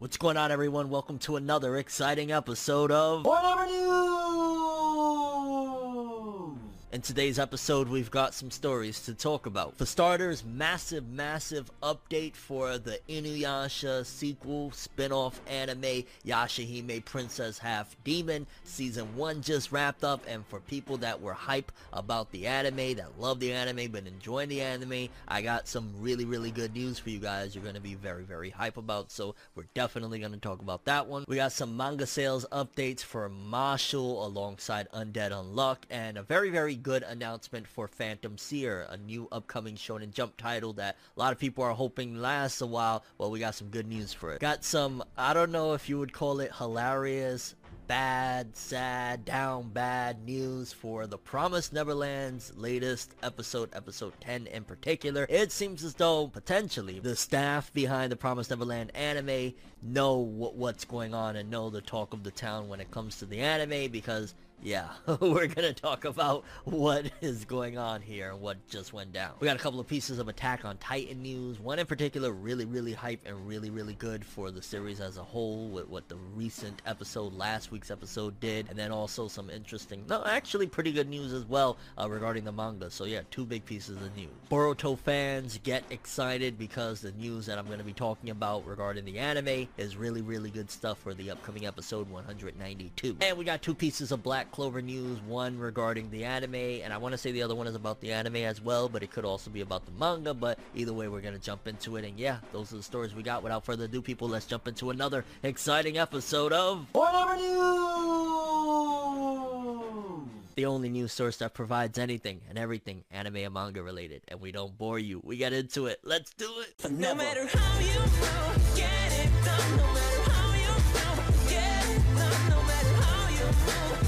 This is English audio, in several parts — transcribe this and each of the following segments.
What's going on, everyone? Welcome to another exciting episode of Whatever News! In today's episode, we've got some stories to talk about. For starters, massive, massive update for the Inuyasha sequel spin-off anime Yashahime Princess Half Demon. Season 1 just wrapped up, and for people that were hype about the anime, that love the anime, but enjoying the anime, I got some really, really good news for you guys you're going to be very, very hype about, so we're definitely going to talk about that one. We got some manga sales updates for Mashle alongside Undead Unluck, and a very, very good announcement for Phantom Seer, a new upcoming Shonen Jump title that a lot of people are hoping lasts a while. Well, we got some good news for it. Got some, I don't know if you would call it hilarious, bad, sad, down bad news for The Promised Neverland's latest episode, episode 10 in particular. It seems as though, potentially, the staff behind The Promised Neverland anime know what's going on and know the talk of the town when it comes to the anime because yeah, we're gonna talk about what is going on here what just went down. We got a couple of pieces of Attack on Titan news. One in particular really, really hype and really, really good for the series as a whole with what the recent episode, last week's episode did. And then also some interesting, no, actually pretty good news as well uh, regarding the manga. So yeah, two big pieces of news. Boruto fans get excited because the news that I'm gonna be talking about regarding the anime is really, really good stuff for the upcoming episode 192. And we got two pieces of Black Clover news, one regarding the anime, and I want to say the other one is about the anime as well, but it could also be about the manga, but either way, we're going to jump into it, and yeah, those are the stories we got. Without further ado, people, let's jump into another exciting episode of Whatever News! The only news source that provides anything and everything anime and manga related, and we don't bore you. We get into it. Let's do it! No matter how you feel, get it done. No matter how you feel, get it done. No matter how you move,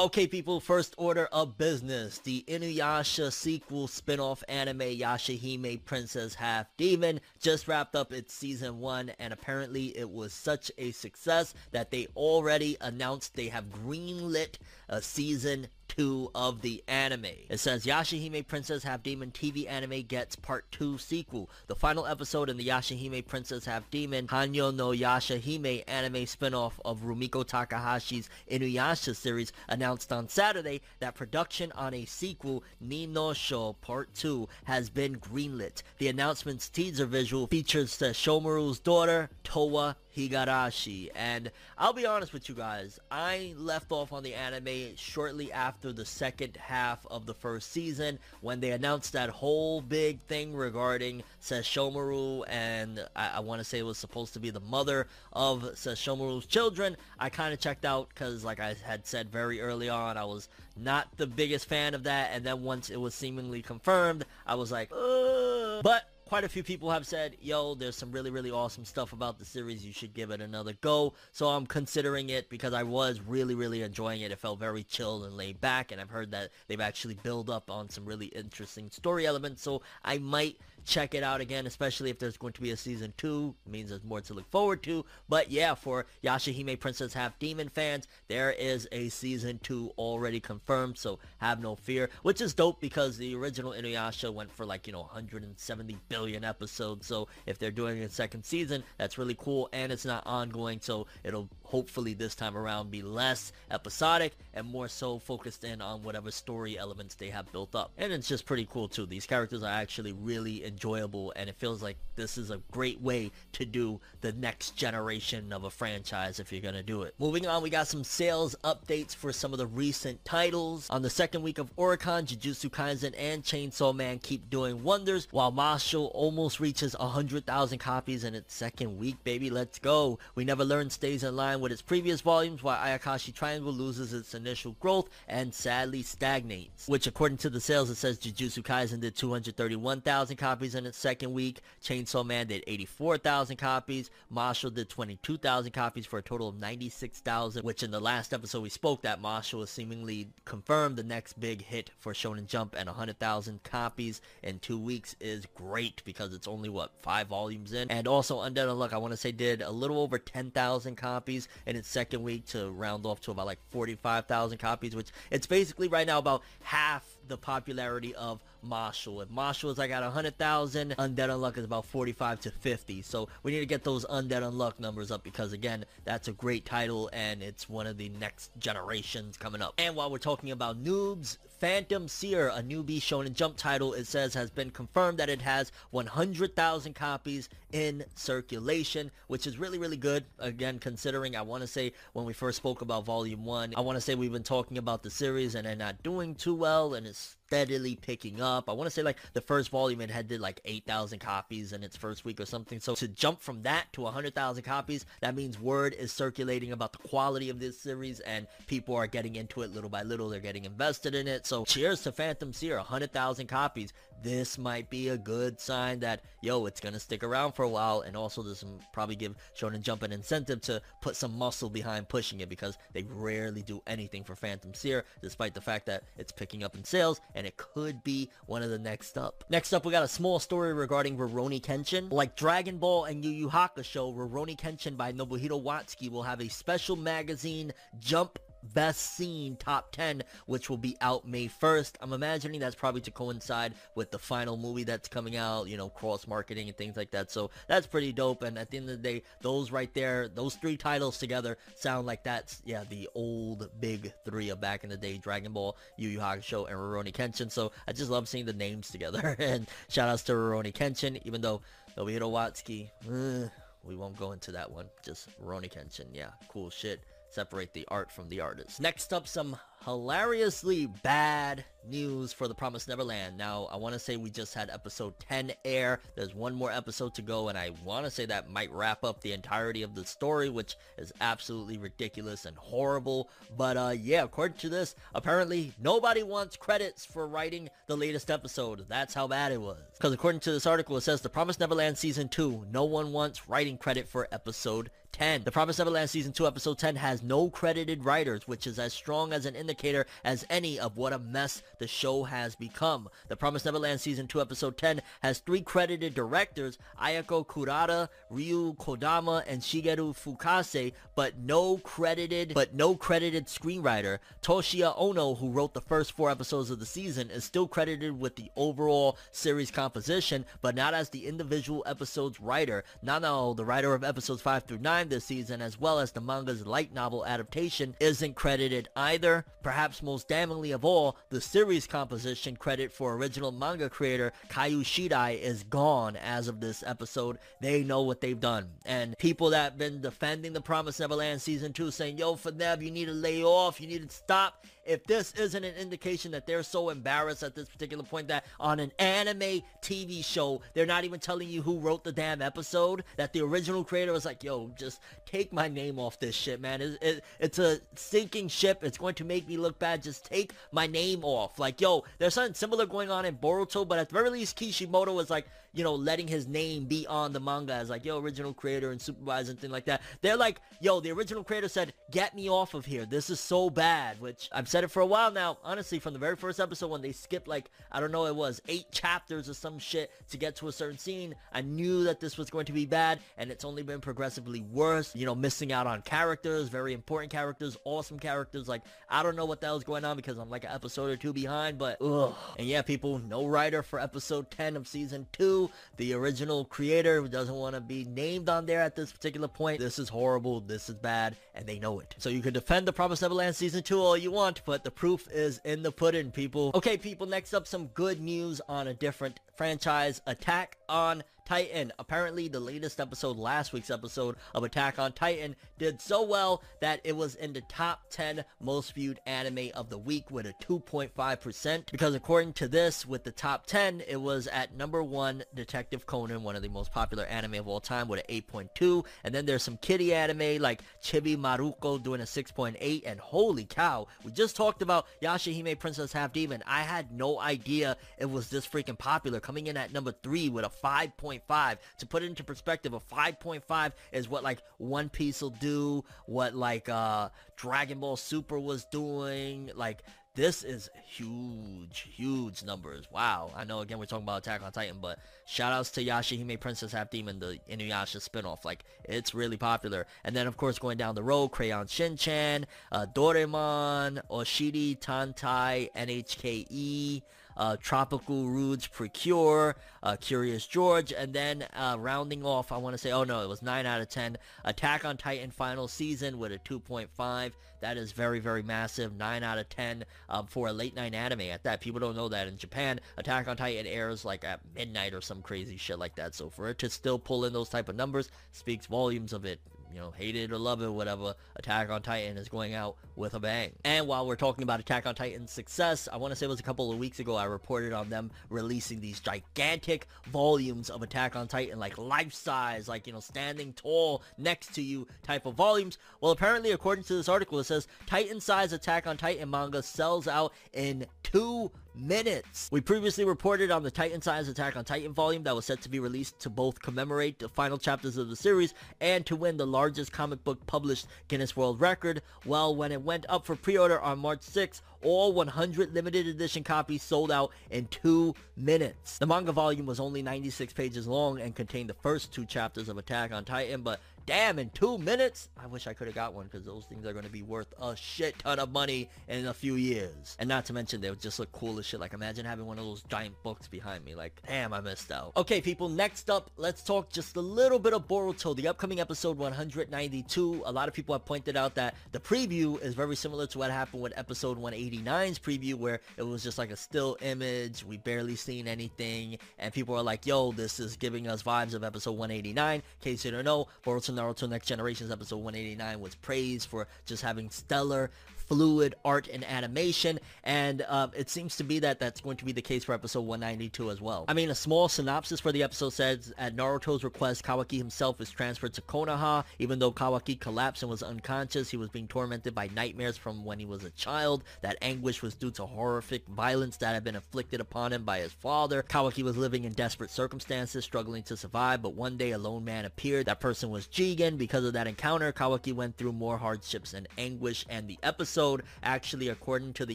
Okay, people, first order of business. The Inuyasha sequel spin-off anime Yashahime Princess Half Demon just wrapped up its season 1 and apparently it was such a success that they already announced they have greenlit a season 2 of the anime. It says Yashahime Princess Half Demon TV anime gets part 2 sequel. The final episode in the Yashahime Princess Half Demon Hanyo no Yashahime anime spin-off of Rumiko Takahashi's Inuyasha series announced on Saturday that production on a sequel Ni no Sho Part 2 has been greenlit. The announcement's teaser visual features Sesshomaru's daughter, Towa Higurashi. And I'll be honest with you guys, I left off on the anime shortly after the second half of the first season when they announced that whole big thing regarding Sesshomaru and I, I want to say it was supposed to be the mother of Sesshomaru's children. I kind of checked out because like I had said very early on, I was not the biggest fan of that and then once it was seemingly confirmed, I was like, Ugh. but quite a few people have said, yo, there's some really, really awesome stuff about the series. You should give it another go. So I'm considering it because I was really, really enjoying it. It felt very chill and laid back. And I've heard that they've actually built up on some really interesting story elements. So I might check it out again, especially if there's going to be a season two. It means there's more to look forward to. But yeah, for Yashahime Princess Half Demon fans, there is a season two already confirmed, so have no fear. Which is dope because the original Inuyasha went for like, you know, 170 billion episodes. So if they're doing a second season, that's really cool. And it's not ongoing, so it'll hopefully this time around be less episodic and more so focused in on whatever story elements they have built up. And it's just pretty cool too. These characters are actually really enjoyable and it feels like this is a great way to do the next generation of a franchise if you're gonna do it. Moving on, we got some sales updates for some of the recent titles. On the second week of Oricon, Jujutsu Kaisen and Chainsaw Man keep doing wonders while Mashle almost reaches 100,000 copies in its second week, baby. Let's go. We Never Learn stays in line with its previous volumes while Ayakashi Triangle loses its initial growth and sadly stagnates. Which according to the sales, it says Jujutsu Kaisen did 231,000 copies in its second week. Chainsaw Man did 84,000 copies. Mashle did 22,000 copies for a total of 96,000, which in the last episode we spoke that Mashle was seemingly confirmed the next big hit for Shonen Jump and 100,000 copies in two weeks is great because it's only, what, five volumes in? And also Undead Unluck, I want to say, did a little over 10,000 copies in its second week to round off to about like 45,000 copies, which it's basically right now about half the popularity of Mashle. If Mashle is like at 100,000, Undead Unluck is about 45 to 50. So we need to get those Undead Unluck numbers up because again, that's a great title and it's one of the next generations coming up. And while we're talking about noobs, Phantom Seer, a newbie Shonen Jump title, it says has been confirmed that it has 100,000 copies in circulation, which is really, really good. Again, considering I want to say when we first spoke about Volume 1, I want to say we've been talking about the series and they're not doing too well and it's is steadily picking up. I want to say like the first volume it had did like 8,000 copies in its first week or something. So to jump from that to 100,000 copies, that means word is circulating about the quality of this series and people are getting into it little by little. They're getting invested in it. So cheers to Phantom Seer, 100,000 copies. This might be a good sign that, yo, it's going to stick around for a while. And also this will probably give Shonen Jump an incentive to put some muscle behind pushing it because they rarely do anything for Phantom Seer, despite the fact that it's picking up in sales it could be one of the next up. Next up, we got a small story regarding Rurouni Kenshin. Like Dragon Ball and Yu Yu Hakusho, Rurouni Kenshin by Nobuhiro Watsuki will have a special magazine Jump best scene top 10 which will be out may 1st i'm imagining that's probably to coincide with the final movie that's coming out you know cross marketing and things like that. So that's pretty dope. And at the end of the day those right there those three titles together sound like that's yeah the old big three of back in the day dragon ball yu yu hakusho and rurouni kenshin. So i just love seeing the names together. And shout outs to rurouni kenshin even though Nobuhiro Watsuki uh, we won't go into that one. Just rurouni kenshin yeah cool shit separate the art from the artist. Next up, some hilariously bad news for The Promised Neverland. Now, I want to say we just had episode 10 air. There's one more episode to go, and I want to say that might wrap up the entirety of the story, which is absolutely ridiculous and horrible. But uh, yeah, according to this, apparently nobody wants credits for writing the latest episode. That's how bad it was. Because according to this article, it says The Promised Neverland Season 2, no one wants writing credit for episode 10. The Promised Neverland Season 2 Episode 10 has no credited writers, which is as strong as an indicator as any of what a mess the show has become. The Promised Neverland Season 2 Episode 10 has three credited directors, Ayako Kurata, Ryu Kodama, and Shigeru Fukase, but no credited but no credited screenwriter. Toshiya Ono, who wrote the first four episodes of the season, is still credited with the overall series composition, but not as the individual episodes writer. Nanao, the writer of episodes 5 through 9 this season, as well as the manga's light novel adaptation, isn't credited either. Perhaps most damningly of all, the series composition credit for original manga creator Kaiu Shirai is gone as of this episode. They know what they've done. And people that have been defending The Promised Neverland Season 2 saying, yo, Fneb, you need to lay off, you need to stop. If this isn't an indication that they're so embarrassed at this particular point that on an anime TV show, they're not even telling you who wrote the damn episode, that the original creator was like, yo, just take my name off this shit, man. It, it, it's a sinking ship. It's going to make me look bad. Just take my name off. Like, yo, there's something similar going on in Boruto, but at the very least, Kishimoto was like, you know, letting his name be on the manga as like, yo, original creator and supervisor and thing like that. They're like, yo, the original creator said, get me off of here. This is so bad, which I've said it for a while now. Honestly, from the very first episode when they skipped like, I don't know, it was eight chapters or some shit to get to a certain scene, I knew that this was going to be bad and it's only been progressively worse. You know, missing out on characters, very important characters, awesome characters. Like, I don't know what the hell's going on because I'm like an episode or two behind, but ugh. And yeah, people, no writer for episode 10 of season 2. The original creator who doesn't want to be named on there at this particular point. This is horrible. This is bad. And they know it. So you can defend The Promised Neverland season 2 all you want. But the proof is in the pudding, people. Okay, people, next up, some good news on a different franchise, Attack on Titan. Apparently, the latest episode, last week's episode of Attack on Titan, did so well that it was in the top 10 most viewed anime of the week with a 2.5%. Because according to this, with the top 10, it was at number one, Detective Conan, one of the most popular anime of all time, with an 8.2. And then there's some kitty anime like Chibi Maruko doing a 6.8. And holy cow, we just talked about Yashahime Princess Half Demon. I had no idea it was this freaking popular, coming in at number three with a 5.5. To put it into perspective, a 5.5 is what like One Piece will do, what like uh Dragon Ball Super was doing, like this is huge, huge numbers. Wow. I know, again, we're talking about Attack on Titan, but shout outs to Yashahime Princess Half Demon, the Inuyasha spinoff. Like, it's really popular. And then, of course, going down the road, Crayon Shinchan, uh, Doraemon, Oshiri, Tantei, NHKE, uh, Tropical Rouge Precure, uh, Curious George, and then uh, rounding off, I want to say, oh no, it was 9 out of 10, Attack on Titan final season with a 2.5. That is very, very massive. 9 out of 10 um, for a late night anime at that. People don't know that in Japan, Attack on Titan airs like at midnight or some crazy shit like that. So for it to still pull in those type of numbers speaks volumes of it you know, hate it or love it, whatever, Attack on Titan is going out with a bang. And while we're talking about Attack on Titan's success, I want to say it was a couple of weeks ago I reported on them releasing these gigantic volumes of Attack on Titan, like life-size, like, you know, standing tall next to you type of volumes. Well, apparently, according to this article, it says Titan-size Attack on Titan manga sells out in two minutes. We previously reported on the Titan Size Attack on Titan volume that was set to be released to both commemorate the final chapters of the series and to win the largest comic book published Guinness World Record. Well, when it went up for pre-order on March 6, all 100 limited edition copies sold out in two minutes. The manga volume was only 96 pages long and contained the first two chapters of Attack on Titan, but damn, in two minutes? I wish I could have got one because those things are going to be worth a shit ton of money in a few years. And not to mention, they would just look cool as shit. Like, imagine having one of those giant books behind me. Like, damn, I missed out. Okay, people, next up, let's talk just a little bit of Boruto, the upcoming episode 192. A lot of people have pointed out that the preview is very similar to what happened with episode 189's preview, where it was just like a still image. We barely seen anything. And people are like, yo, this is giving us vibes of episode 189. In case you don't know, Boruto Naruto Next Generations episode 189 was praised for just having stellar fluid art and animation and uh, it seems to be that that's going to be the case for episode 192 as well. I mean a small synopsis for the episode says at Naruto's request Kawaki himself is transferred to Konoha even though Kawaki collapsed and was unconscious he was being tormented by nightmares from when he was a child that anguish was due to horrific violence that had been inflicted upon him by his father. Kawaki was living in desperate circumstances struggling to survive but one day a lone man appeared that person was Jigen because of that encounter Kawaki went through more hardships and anguish and the episode actually according to the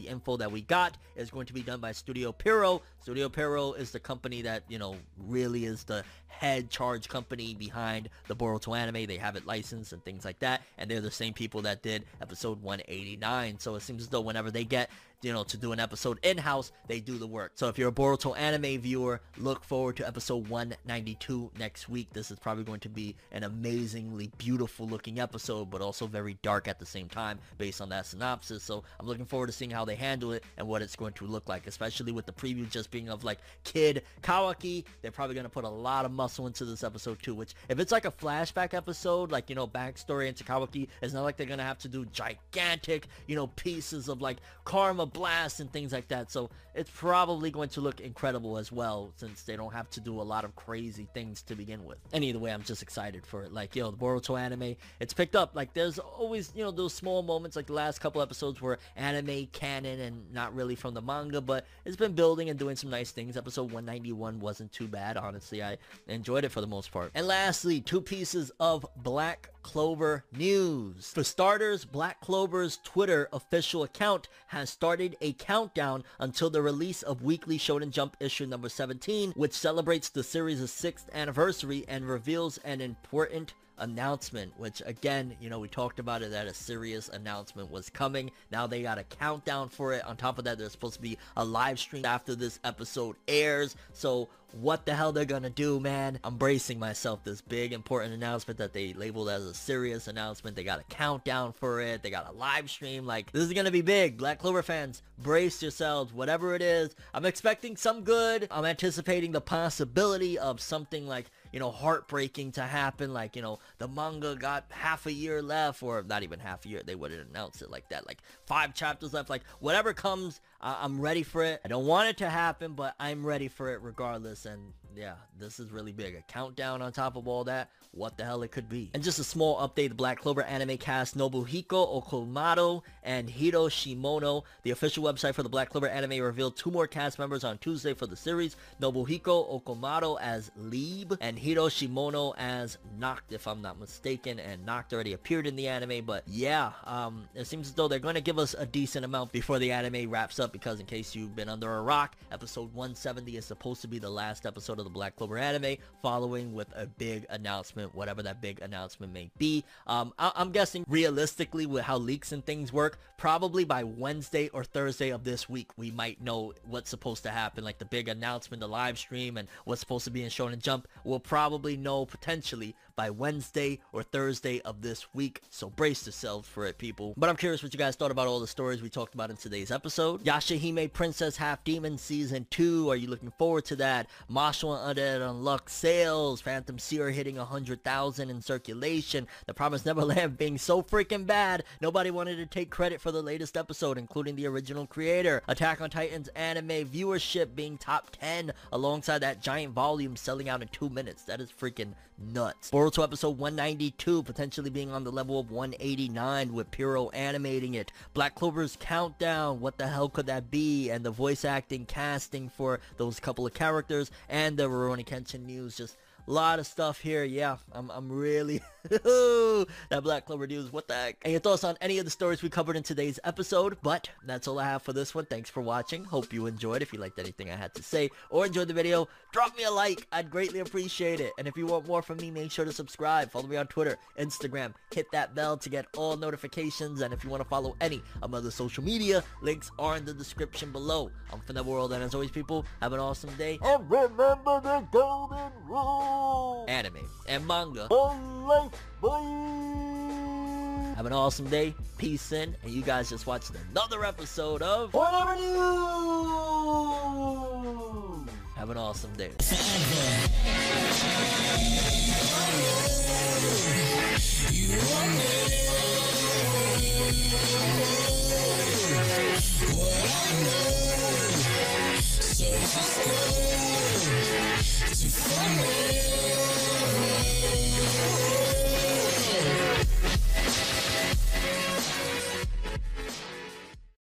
info that we got is going to be done by Studio Pierrot. Studio Pierrot is the company that, you know, really is the head charge company behind the Boruto anime. They have it licensed and things like that. And they're the same people that did episode 189. So it seems as though whenever they get you know, to do an episode in-house, they do the work. So if you're a Boruto anime viewer, look forward to episode 192 next week. This is probably going to be an amazingly beautiful looking episode, but also very dark at the same time based on that synopsis. So I'm looking forward to seeing how they handle it and what it's going to look like, especially with the preview just being of like kid Kawaki. They're probably going to put a lot of muscle into this episode too, which if it's like a flashback episode, like, you know, backstory into Kawaki, it's not like they're going to have to do gigantic, you know, pieces of like karma blast and things like that. So it's probably going to look incredible as well since they don't have to do a lot of crazy things to begin with. And either way, I'm just excited for it. Like, yo, the Boruto anime, it's picked up. Like, there's always, you know, those small moments like the last couple episodes were anime canon and not really from the manga, but it's been building and doing some nice things. Episode 191 wasn't too bad, honestly. I enjoyed it for the most part. And lastly, two pieces of Black Clover news. For starters, Black Clover's Twitter official account has started a countdown until the release of Weekly Shonen Jump issue number 17, which celebrates the series' 6th anniversary and reveals an important announcement, which again, you know, we talked about it that a serious announcement was coming. Now they got a countdown for it. On top of that, there's supposed to be a live stream after this episode airs. So what the hell they're gonna do, man. I'm bracing myself. This big important announcement that they labeled as a serious announcement. They got a countdown for it. They got a live stream. Like, this is gonna be big. Black Clover fans, brace yourselves. Whatever it is, I'm expecting some good. I'm anticipating the possibility of something like you know, heartbreaking to happen. Like, you know, the manga got half a year left, or not even half a year. They wouldn't announce it like that. Like, five chapters left. Like, whatever comes, uh, I'm ready for it. I don't want it to happen, but I'm ready for it regardless. And yeah, this is really big. A countdown on top of all that. What the hell it could be. And just a small update, the Black Clover anime cast Nobuhiko Okamoto and Hiro Shimono. The official website for the Black Clover anime revealed two more cast members on Tuesday for the series. Nobuhiko Okamoto as Liebe and Hiro Shimono as Nacht, if I'm not mistaken. And Nacht already appeared in the anime, but yeah, um, it seems as though they're going to give us a decent amount before the anime wraps up because in case you've been under a rock, episode 170 is supposed to be the last episode of the Black Clover anime, following with a big announcement, whatever that big announcement may be. Um, I- I'm guessing realistically with how leaks and things work, probably by Wednesday or Thursday of this week, we might know what's supposed to happen, like the big announcement, the live stream, and what's supposed to be in Shonen Jump. We'll probably know potentially by Wednesday or Thursday of this week, so brace yourselves for it, people. But I'm curious what you guys thought about all the stories we talked about in today's episode. Yashahime Princess Half Demon Season 2, are you looking forward to that? Mashle Undead Unluck sales, Phantom Seer hitting 100,000 in circulation, The Promised Neverland being so freaking bad, nobody wanted to take credit for the latest episode, including the original creator. Attack on Titan's anime viewership being top 10, alongside that giant volume selling out in 2 minutes. That is freaking nuts. Episode 192 potentially being on the level of 189 with Pierrot animating it. Black Clover's countdown, what the hell could that be? And the voice acting casting for those couple of characters and the Rurouni Kenshin news just a lot of stuff here. Yeah, I'm, I'm really... that Black Clover news, what the heck? And your thoughts on any of the stories we covered in today's episode. But that's all I have for this one. Thanks for watching. Hope you enjoyed. If you liked anything I had to say or enjoyed the video, drop me a like. I'd greatly appreciate it. And if you want more from me, make sure to subscribe. Follow me on Twitter, Instagram. Hit that bell to get all notifications. And if you want to follow any of my other social media, links are in the description below. I'm from the world. And as always, people, have an awesome day. And remember the golden rule. Anime and manga. Boom! Have an awesome day. Peace in. And you guys just watched another episode of Whatever News! Have an awesome day.